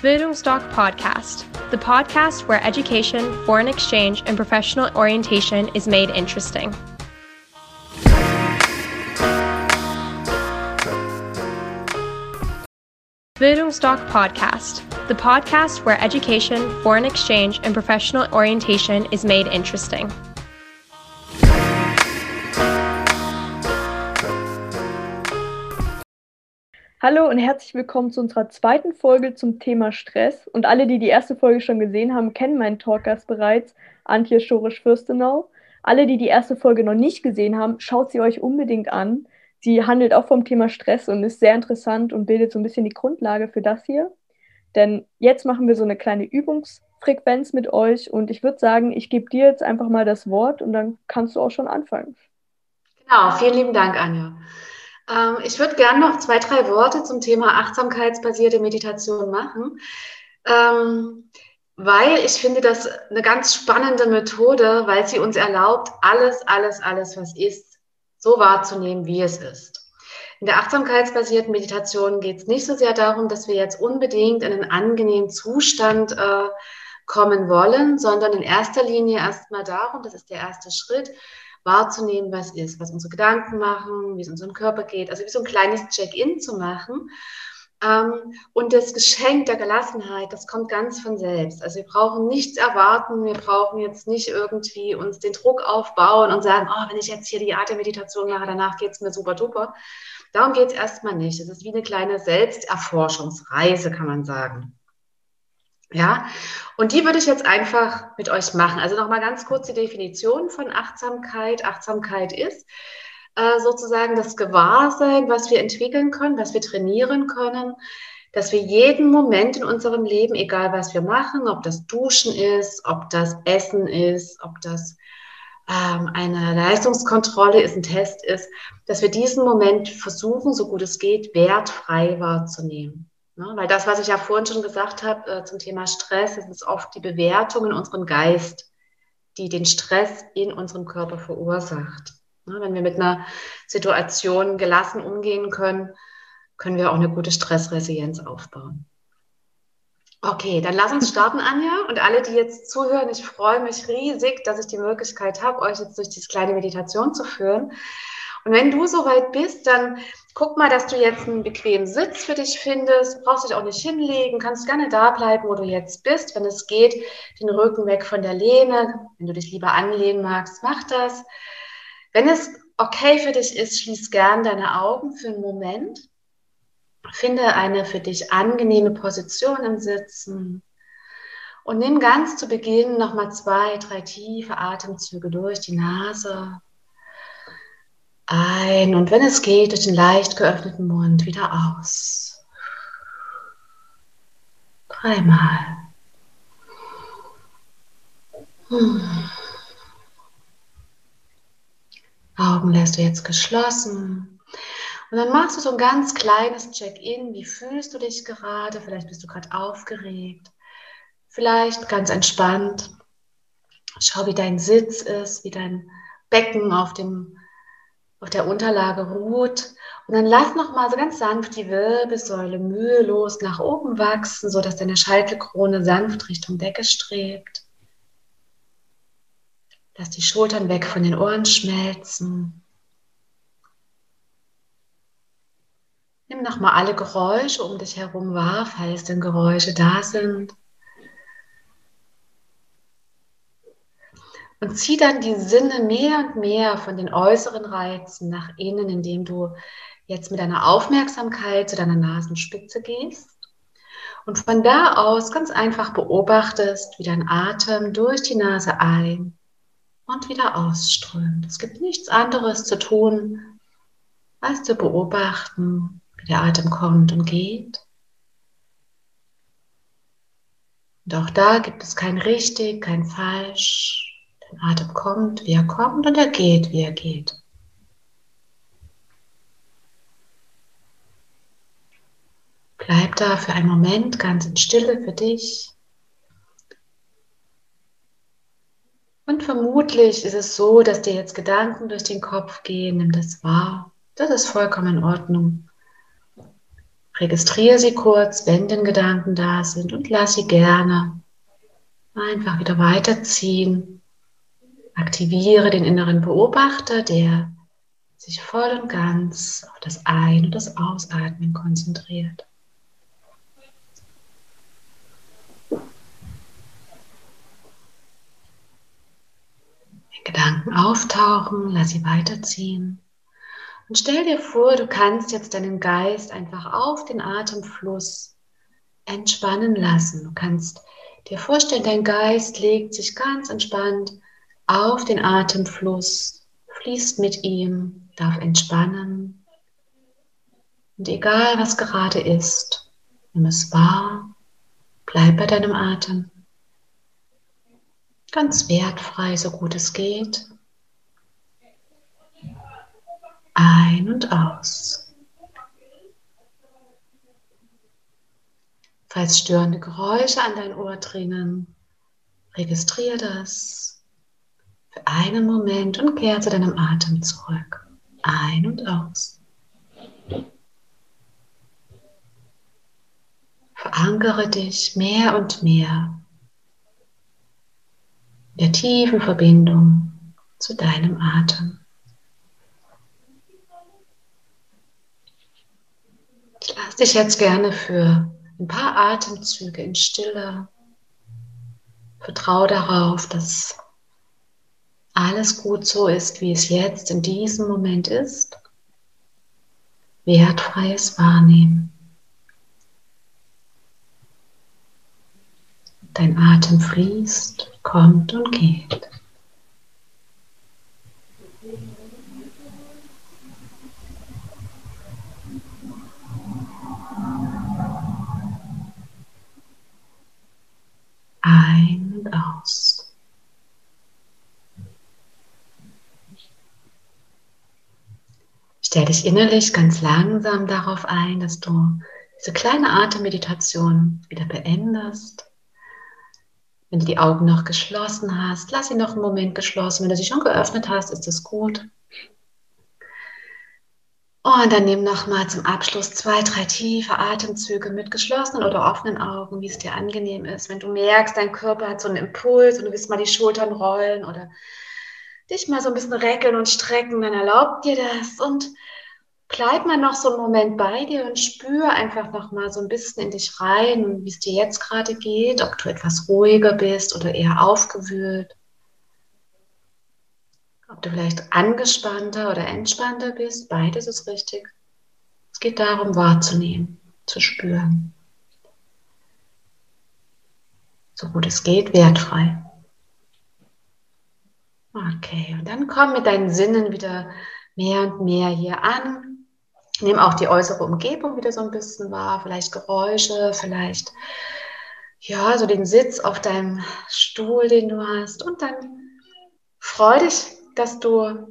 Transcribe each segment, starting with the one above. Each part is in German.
Bildungsdoc Podcast, the podcast where education, foreign exchange, and professional orientation is made interesting. Bildungsdoc Podcast, the podcast where education, foreign exchange, and professional orientation is made interesting. Hallo und herzlich willkommen zu unserer zweiten Folge zum Thema Stress. Und alle, die die erste Folge schon gesehen haben, kennen meinen Talkgast bereits, Antje Schorisch-Fürstenau. Alle, die die erste Folge noch nicht gesehen haben, schaut sie euch unbedingt an. Sie handelt auch vom Thema Stress und ist sehr interessant und bildet so ein bisschen die Grundlage für das hier. Denn jetzt machen wir so eine kleine Übungsfrequenz mit euch und ich würde sagen, ich gebe dir jetzt einfach mal das Wort und dann kannst du auch schon anfangen. Genau, vielen lieben Dank, Anja. Ähm, ich würde gerne noch zwei, drei Worte zum Thema achtsamkeitsbasierte Meditation machen, ähm, weil ich finde das eine ganz spannende Methode, weil sie uns erlaubt, alles, alles, alles, was ist, so wahrzunehmen, wie es ist. In der achtsamkeitsbasierten Meditation geht es nicht so sehr darum, dass wir jetzt unbedingt in einen angenehmen Zustand äh, kommen wollen, sondern in erster Linie erstmal darum, das ist der erste Schritt, wahrzunehmen, was ist, was unsere Gedanken machen, wie es unserem Körper geht. Also wie so ein kleines Check-in zu machen. Ähm, und das Geschenk der Gelassenheit, das kommt ganz von selbst. Also wir brauchen nichts erwarten, wir brauchen jetzt nicht irgendwie uns den Druck aufbauen und sagen, oh, wenn ich jetzt hier die Atemmeditation mache, danach geht es mir super duper. Darum geht es erstmal nicht. Es ist wie eine kleine Selbsterforschungsreise, kann man sagen. Ja, und die würde ich jetzt einfach mit euch machen. Also nochmal ganz kurz die Definition von Achtsamkeit. Achtsamkeit ist äh, sozusagen das Gewahrsein, was wir entwickeln können, was wir trainieren können, dass wir jeden Moment in unserem Leben, egal was wir machen, ob das Duschen ist, ob das Essen ist, ob das ähm, eine Leistungskontrolle ist, ein Test ist, dass wir diesen Moment versuchen, so gut es geht, wertfrei wahrzunehmen. Ne? Weil das, was ich ja vorhin schon gesagt habe äh, zum Thema Stress, es ist oft die Bewertung in unserem Geist, die den Stress in unserem Körper verursacht. Ne? Wenn wir mit einer Situation gelassen umgehen können, können wir auch eine gute Stressresilienz aufbauen. Okay, dann lass uns starten, Anja. Und alle, die jetzt zuhören, ich freue mich riesig, dass ich die Möglichkeit habe, euch jetzt durch diese kleine Meditation zu führen. Und wenn du soweit bist, dann guck mal, dass du jetzt einen bequemen Sitz für dich findest. Brauchst dich auch nicht hinlegen, kannst gerne da bleiben, wo du jetzt bist. Wenn es geht, den Rücken weg von der Lehne. Wenn du dich lieber anlehnen magst, mach das. Wenn es okay für dich ist, schließ gern deine Augen für einen Moment. Finde eine für dich angenehme Position im Sitzen. Und nimm ganz zu Beginn nochmal zwei, drei tiefe Atemzüge durch die Nase ein und wenn es geht, durch den leicht geöffneten Mund wieder aus. Dreimal. Hm. Augen lässt du jetzt geschlossen. Und dann machst du so ein ganz kleines Check-in. Wie fühlst du dich gerade? Vielleicht bist du gerade aufgeregt. Vielleicht ganz entspannt. Schau, wie dein Sitz ist, wie dein Becken auf dem auf der Unterlage ruht. Und dann lass nochmal so ganz sanft die Wirbelsäule mühelos nach oben wachsen, sodass deine Scheitelkrone sanft Richtung Decke strebt. Lass die Schultern weg von den Ohren schmelzen. Nimm nochmal alle Geräusche um dich herum wahr, falls denn Geräusche da sind. Und zieh dann die Sinne mehr und mehr von den äußeren Reizen nach innen, indem du jetzt mit deiner Aufmerksamkeit zu deiner Nasenspitze gehst. Und von da aus ganz einfach beobachtest, wie dein Atem durch die Nase ein und wieder ausströmt. Es gibt nichts anderes zu tun, als zu beobachten, wie der Atem kommt und geht. Und auch da gibt es kein richtig, kein falsch. Atem kommt, wie er kommt und er geht, wie er geht. Bleib da für einen Moment ganz in Stille für dich. Und vermutlich ist es so, dass dir jetzt Gedanken durch den Kopf gehen. Nimm das wahr. Das ist vollkommen in Ordnung. Registriere sie kurz, wenn denn Gedanken da sind und lass sie gerne einfach wieder weiterziehen. Aktiviere den inneren Beobachter, der sich voll und ganz auf das Ein- und das Ausatmen konzentriert. Wenn Gedanken auftauchen, lass sie weiterziehen. Und stell dir vor, du kannst jetzt deinen Geist einfach auf den Atemfluss entspannen lassen. Du kannst dir vorstellen, dein Geist legt sich ganz entspannt auf den Atemfluss, fließt mit ihm, darf entspannen. Und egal was gerade ist, nimm es wahr, bleib bei deinem Atem. Ganz wertfrei, so gut es geht. Ein und aus. Falls störende Geräusche an dein Ohr dringen, registriere das für einen Moment und kehre zu deinem Atem zurück. Ein und aus. Verankere dich mehr und mehr in der tiefen Verbindung zu deinem Atem. Ich lasse dich jetzt gerne für ein paar Atemzüge in Stille. Vertraue darauf, dass alles gut so ist, wie es jetzt in diesem Moment ist. Wertfreies Wahrnehmen. Dein Atem fließt, kommt und geht. Ein und aus. Stell dich innerlich ganz langsam darauf ein, dass du diese kleine Atemmeditation wieder beendest. Wenn du die Augen noch geschlossen hast, lass sie noch einen Moment geschlossen. Wenn du sie schon geöffnet hast, ist es gut. Und dann nimm nochmal zum Abschluss zwei, drei tiefe Atemzüge mit geschlossenen oder offenen Augen, wie es dir angenehm ist. Wenn du merkst, dein Körper hat so einen Impuls und du willst mal die Schultern rollen oder dich mal so ein bisschen recken und strecken, dann erlaubt dir das und bleib mal noch so einen Moment bei dir und spür einfach noch mal so ein bisschen in dich rein, wie es dir jetzt gerade geht, ob du etwas ruhiger bist oder eher aufgewühlt. Ob du vielleicht angespannter oder entspannter bist, beides ist richtig. Es geht darum, wahrzunehmen, zu spüren. So gut es geht, wertfrei. Okay, und dann komm mit deinen Sinnen wieder mehr und mehr hier an. Nimm auch die äußere Umgebung wieder so ein bisschen wahr, vielleicht Geräusche, vielleicht ja, so den Sitz auf deinem Stuhl, den du hast. Und dann freu dich dass du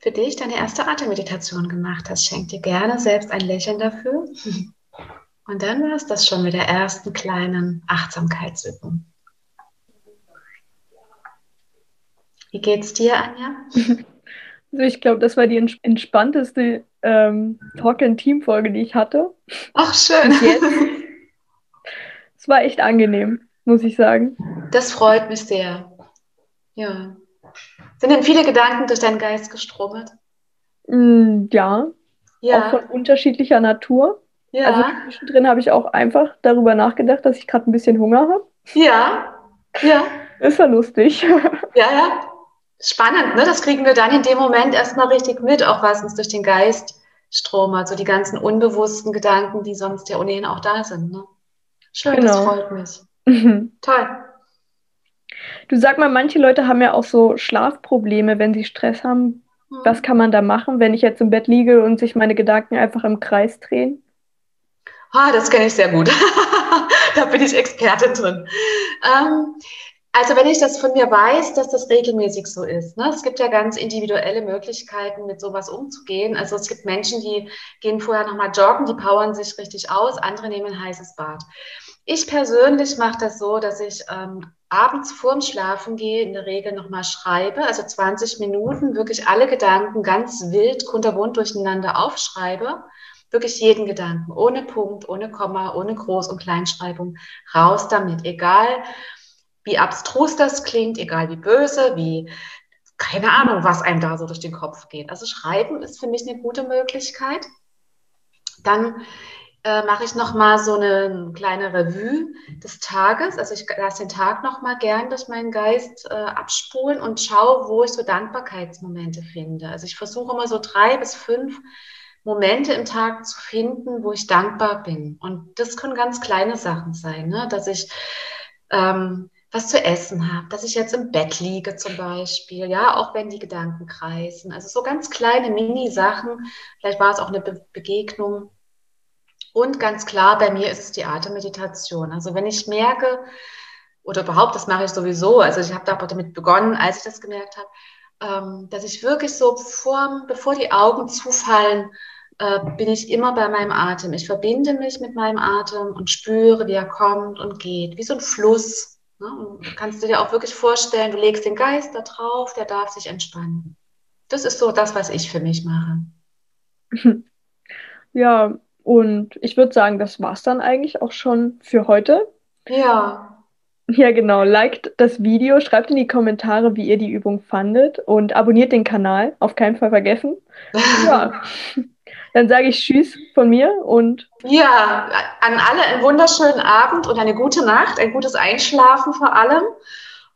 für dich deine erste Atemmeditation gemacht hast. Schenk dir gerne selbst ein Lächeln dafür. Und dann war es das schon mit der ersten kleinen Achtsamkeitsübung. Wie geht's dir, Anja? Also ich glaube, das war die entspannteste ähm, Talk-in-Team-Folge, die ich hatte. Ach, schön. Es war echt angenehm, muss ich sagen. Das freut mich sehr. Ja. Sind denn viele Gedanken durch deinen Geist gestromelt? Mm, ja. ja. Auch von unterschiedlicher Natur. Ja. Also zwischendrin habe ich auch einfach darüber nachgedacht, dass ich gerade ein bisschen Hunger habe. Ja. Ja. Ist ja lustig. Ja, ja. Spannend, ne? Das kriegen wir dann in dem Moment erstmal richtig mit, auch was uns durch den Geist stromert. Also die ganzen unbewussten Gedanken, die sonst ja ohnehin auch da sind. Ne? Schön, genau. das freut mich. Mhm. Toll. Du sag mal, manche Leute haben ja auch so Schlafprobleme, wenn sie Stress haben. Hm. Was kann man da machen, wenn ich jetzt im Bett liege und sich meine Gedanken einfach im Kreis drehen? Ah, das kenne ich sehr gut. da bin ich Expertin drin. Ähm, also wenn ich das von mir weiß, dass das regelmäßig so ist. Ne? Es gibt ja ganz individuelle Möglichkeiten, mit sowas umzugehen. Also es gibt Menschen, die gehen vorher nochmal joggen, die powern sich richtig aus, andere nehmen ein heißes Bad. Ich persönlich mache das so, dass ich ähm, abends vorm Schlafen gehe in der Regel nochmal schreibe, also 20 Minuten wirklich alle Gedanken ganz wild, kunterbunt durcheinander aufschreibe Wirklich jeden Gedanken, ohne Punkt, ohne Komma, ohne Groß- und Kleinschreibung, raus damit. Egal, wie abstrus das klingt, egal wie böse, wie keine Ahnung, was einem da so durch den Kopf geht. Also Schreiben ist für mich eine gute Möglichkeit. Dann äh, mache ich noch mal so eine kleine Revue des Tages. Also ich lasse den Tag noch mal gern durch meinen Geist äh, abspulen und schaue, wo ich so Dankbarkeitsmomente finde. Also ich versuche immer so drei bis fünf Momente im Tag zu finden, wo ich dankbar bin. Und das können ganz kleine Sachen sein, ne? dass ich ähm, was zu essen habe, dass ich jetzt im Bett liege zum Beispiel, ja, auch wenn die Gedanken kreisen. Also so ganz kleine Mini-Sachen. Vielleicht war es auch eine Be Begegnung. Und ganz klar, bei mir ist es die Atemmeditation. Also wenn ich merke, oder überhaupt, das mache ich sowieso, also ich habe da damit begonnen, als ich das gemerkt habe, ähm, dass ich wirklich so, vor, bevor die Augen zufallen, äh, bin ich immer bei meinem Atem. Ich verbinde mich mit meinem Atem und spüre, wie er kommt und geht, wie so ein Fluss. Ne? Kannst du dir auch wirklich vorstellen, du legst den Geist da drauf, der darf sich entspannen. Das ist so das, was ich für mich mache. Ja, und ich würde sagen, das war es dann eigentlich auch schon für heute. Ja. Ja, genau. Liked das Video, schreibt in die Kommentare, wie ihr die Übung fandet und abonniert den Kanal. Auf keinen Fall vergessen. Ja. Dann sage ich Tschüss von mir und. Ja, an alle einen wunderschönen Abend und eine gute Nacht, ein gutes Einschlafen vor allem.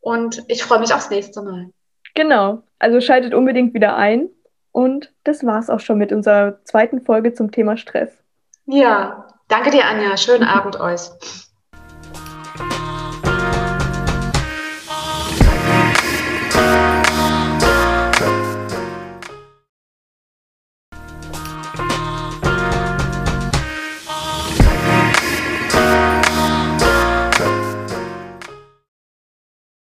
Und ich freue mich aufs nächste Mal. Genau. Also schaltet unbedingt wieder ein. Und das war's auch schon mit unserer zweiten Folge zum Thema Stress. Ja, danke dir, Anja. Schönen Abend euch.